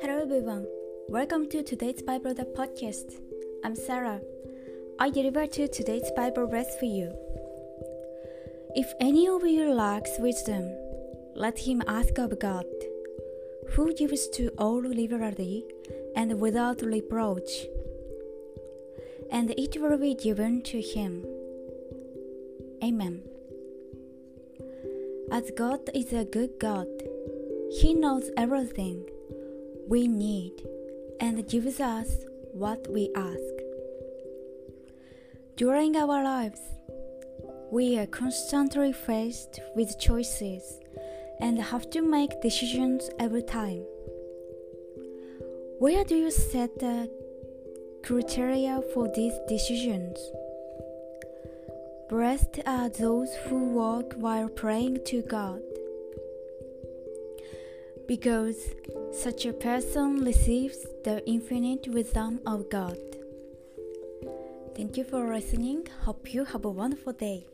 Hello everyone. Welcome to today's Bible the podcast. I'm Sarah. I deliver to today's Bible verse for you. If any of you lacks wisdom, let him ask of God, who gives to all liberally and without reproach, and it will be given to him. Amen. As God is a good God, He knows everything we need and gives us what we ask. During our lives, we are constantly faced with choices and have to make decisions every time. Where do you set the criteria for these decisions? Blessed are those who walk while praying to God, because such a person receives the infinite wisdom of God. Thank you for listening. Hope you have a wonderful day.